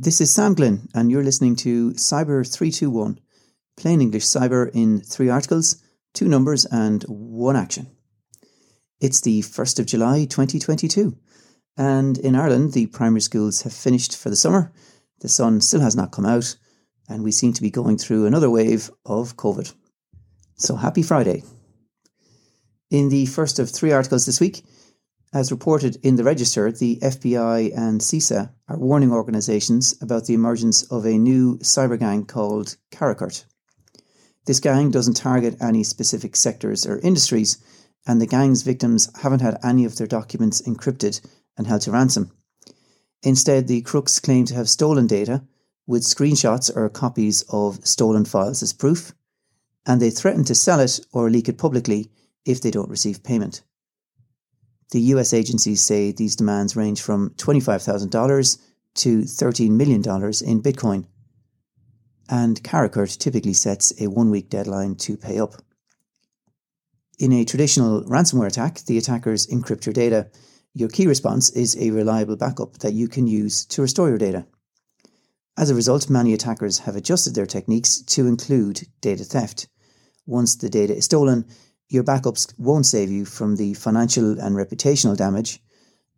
This is Sam Glynn, and you're listening to Cyber 321, plain English cyber in three articles, two numbers, and one action. It's the 1st of July 2022, and in Ireland, the primary schools have finished for the summer. The sun still has not come out, and we seem to be going through another wave of COVID. So happy Friday. In the first of three articles this week, as reported in the Register, the FBI and CISA are warning organisations about the emergence of a new cyber gang called Karakurt. This gang doesn't target any specific sectors or industries, and the gang's victims haven't had any of their documents encrypted and held to ransom. Instead, the crooks claim to have stolen data with screenshots or copies of stolen files as proof, and they threaten to sell it or leak it publicly if they don't receive payment. The US agencies say these demands range from $25,000 to $13 million in Bitcoin. And Karakurt typically sets a one week deadline to pay up. In a traditional ransomware attack, the attackers encrypt your data. Your key response is a reliable backup that you can use to restore your data. As a result, many attackers have adjusted their techniques to include data theft. Once the data is stolen, your backups won't save you from the financial and reputational damage,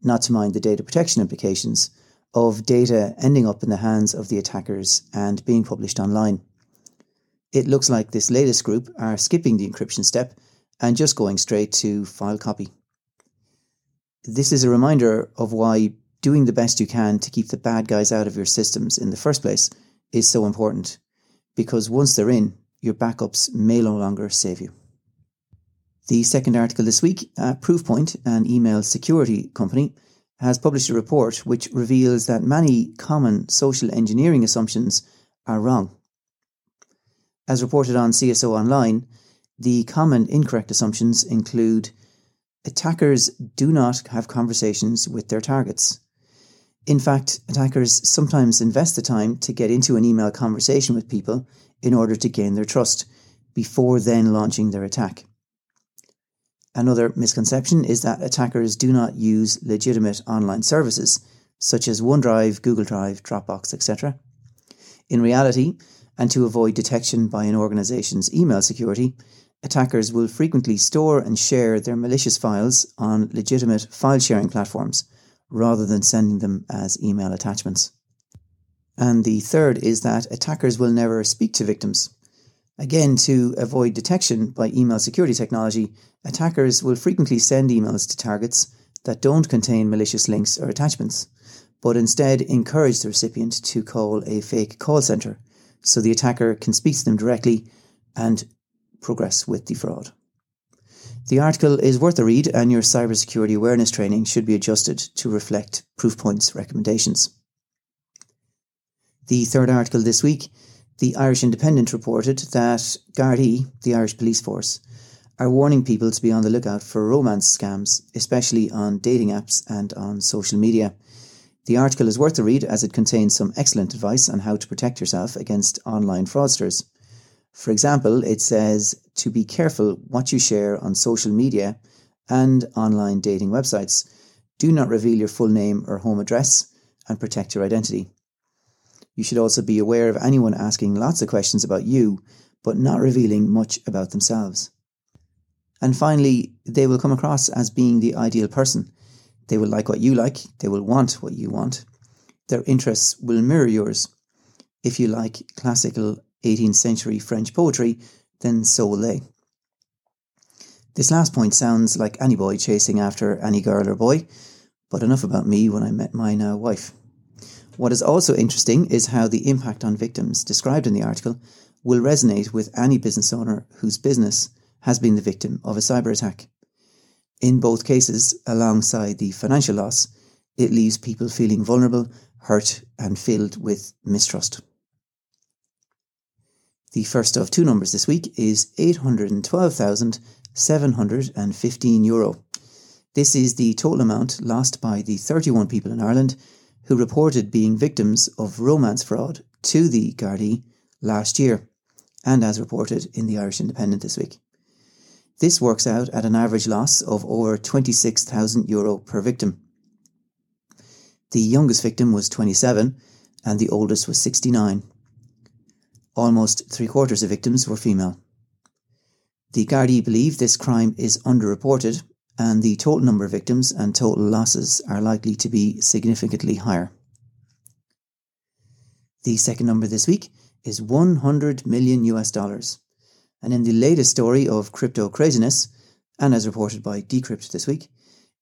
not to mind the data protection implications, of data ending up in the hands of the attackers and being published online. It looks like this latest group are skipping the encryption step and just going straight to file copy. This is a reminder of why doing the best you can to keep the bad guys out of your systems in the first place is so important, because once they're in, your backups may no longer save you. The second article this week, uh, Proofpoint, an email security company, has published a report which reveals that many common social engineering assumptions are wrong. As reported on CSO Online, the common incorrect assumptions include attackers do not have conversations with their targets. In fact, attackers sometimes invest the time to get into an email conversation with people in order to gain their trust before then launching their attack. Another misconception is that attackers do not use legitimate online services such as OneDrive, Google Drive, Dropbox, etc. In reality, and to avoid detection by an organization's email security, attackers will frequently store and share their malicious files on legitimate file sharing platforms rather than sending them as email attachments. And the third is that attackers will never speak to victims. Again, to avoid detection by email security technology, attackers will frequently send emails to targets that don't contain malicious links or attachments, but instead encourage the recipient to call a fake call center so the attacker can speak to them directly and progress with the fraud. The article is worth a read, and your cybersecurity awareness training should be adjusted to reflect Proofpoint's recommendations. The third article this week the Irish Independent reported that Gardaí, the Irish police force, are warning people to be on the lookout for romance scams, especially on dating apps and on social media. The article is worth a read as it contains some excellent advice on how to protect yourself against online fraudsters. For example, it says to be careful what you share on social media and online dating websites. Do not reveal your full name or home address and protect your identity. You should also be aware of anyone asking lots of questions about you, but not revealing much about themselves. And finally, they will come across as being the ideal person. They will like what you like, they will want what you want. Their interests will mirror yours. If you like classical 18th century French poetry, then so will they. This last point sounds like any boy chasing after any girl or boy, but enough about me when I met my now wife. What is also interesting is how the impact on victims described in the article will resonate with any business owner whose business has been the victim of a cyber attack. In both cases, alongside the financial loss, it leaves people feeling vulnerable, hurt, and filled with mistrust. The first of two numbers this week is 812,715 euro. This is the total amount lost by the 31 people in Ireland who reported being victims of romance fraud to the Gardaí last year, and as reported in the Irish Independent this week. This works out at an average loss of over 26,000 euro per victim. The youngest victim was 27, and the oldest was 69. Almost three quarters of victims were female. The Gardaí believe this crime is underreported and the total number of victims and total losses are likely to be significantly higher. The second number this week is 100 million US dollars. And in the latest story of crypto craziness, and as reported by Decrypt this week,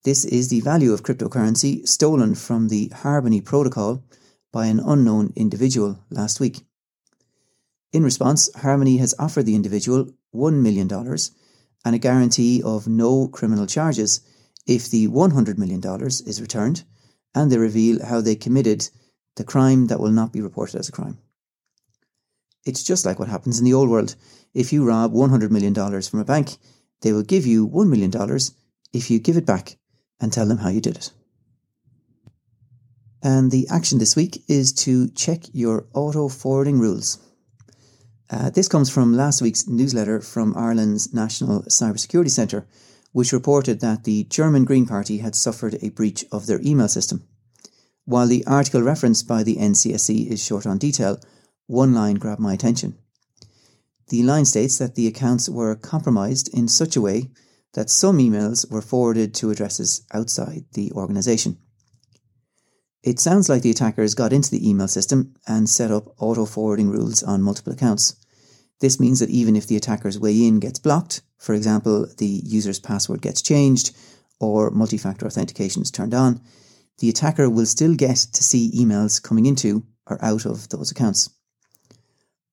this is the value of cryptocurrency stolen from the Harmony protocol by an unknown individual last week. In response, Harmony has offered the individual $1 million and a guarantee of no criminal charges if the $100 million is returned and they reveal how they committed the crime that will not be reported as a crime. It's just like what happens in the old world. If you rob $100 million from a bank, they will give you $1 million if you give it back and tell them how you did it. And the action this week is to check your auto forwarding rules. Uh, this comes from last week's newsletter from Ireland's National Cybersecurity Centre, which reported that the German Green Party had suffered a breach of their email system. While the article referenced by the NCSC is short on detail, one line grabbed my attention. The line states that the accounts were compromised in such a way that some emails were forwarded to addresses outside the organisation. It sounds like the attackers got into the email system and set up auto forwarding rules on multiple accounts. This means that even if the attacker's way in gets blocked, for example, the user's password gets changed or multi factor authentication is turned on, the attacker will still get to see emails coming into or out of those accounts.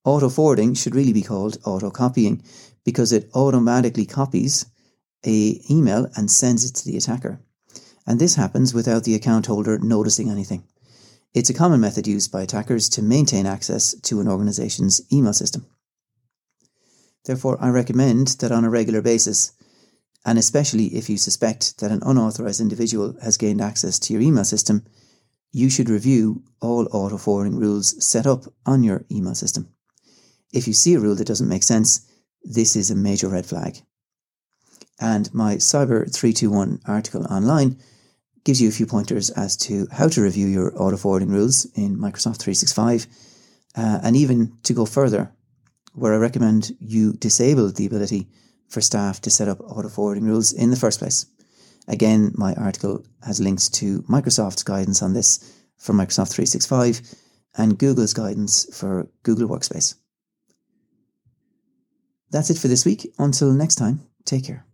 Auto forwarding should really be called auto copying because it automatically copies a email and sends it to the attacker and this happens without the account holder noticing anything. It's a common method used by attackers to maintain access to an organization's email system. Therefore, I recommend that on a regular basis, and especially if you suspect that an unauthorized individual has gained access to your email system, you should review all auto forwarding rules set up on your email system. If you see a rule that doesn't make sense, this is a major red flag. And my Cyber 321 article online gives you a few pointers as to how to review your auto forwarding rules in Microsoft 365, uh, and even to go further, where I recommend you disable the ability for staff to set up auto forwarding rules in the first place. Again, my article has links to Microsoft's guidance on this for Microsoft 365 and Google's guidance for Google Workspace. That's it for this week. Until next time, take care.